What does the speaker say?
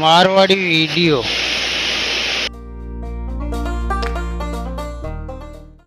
Marwari video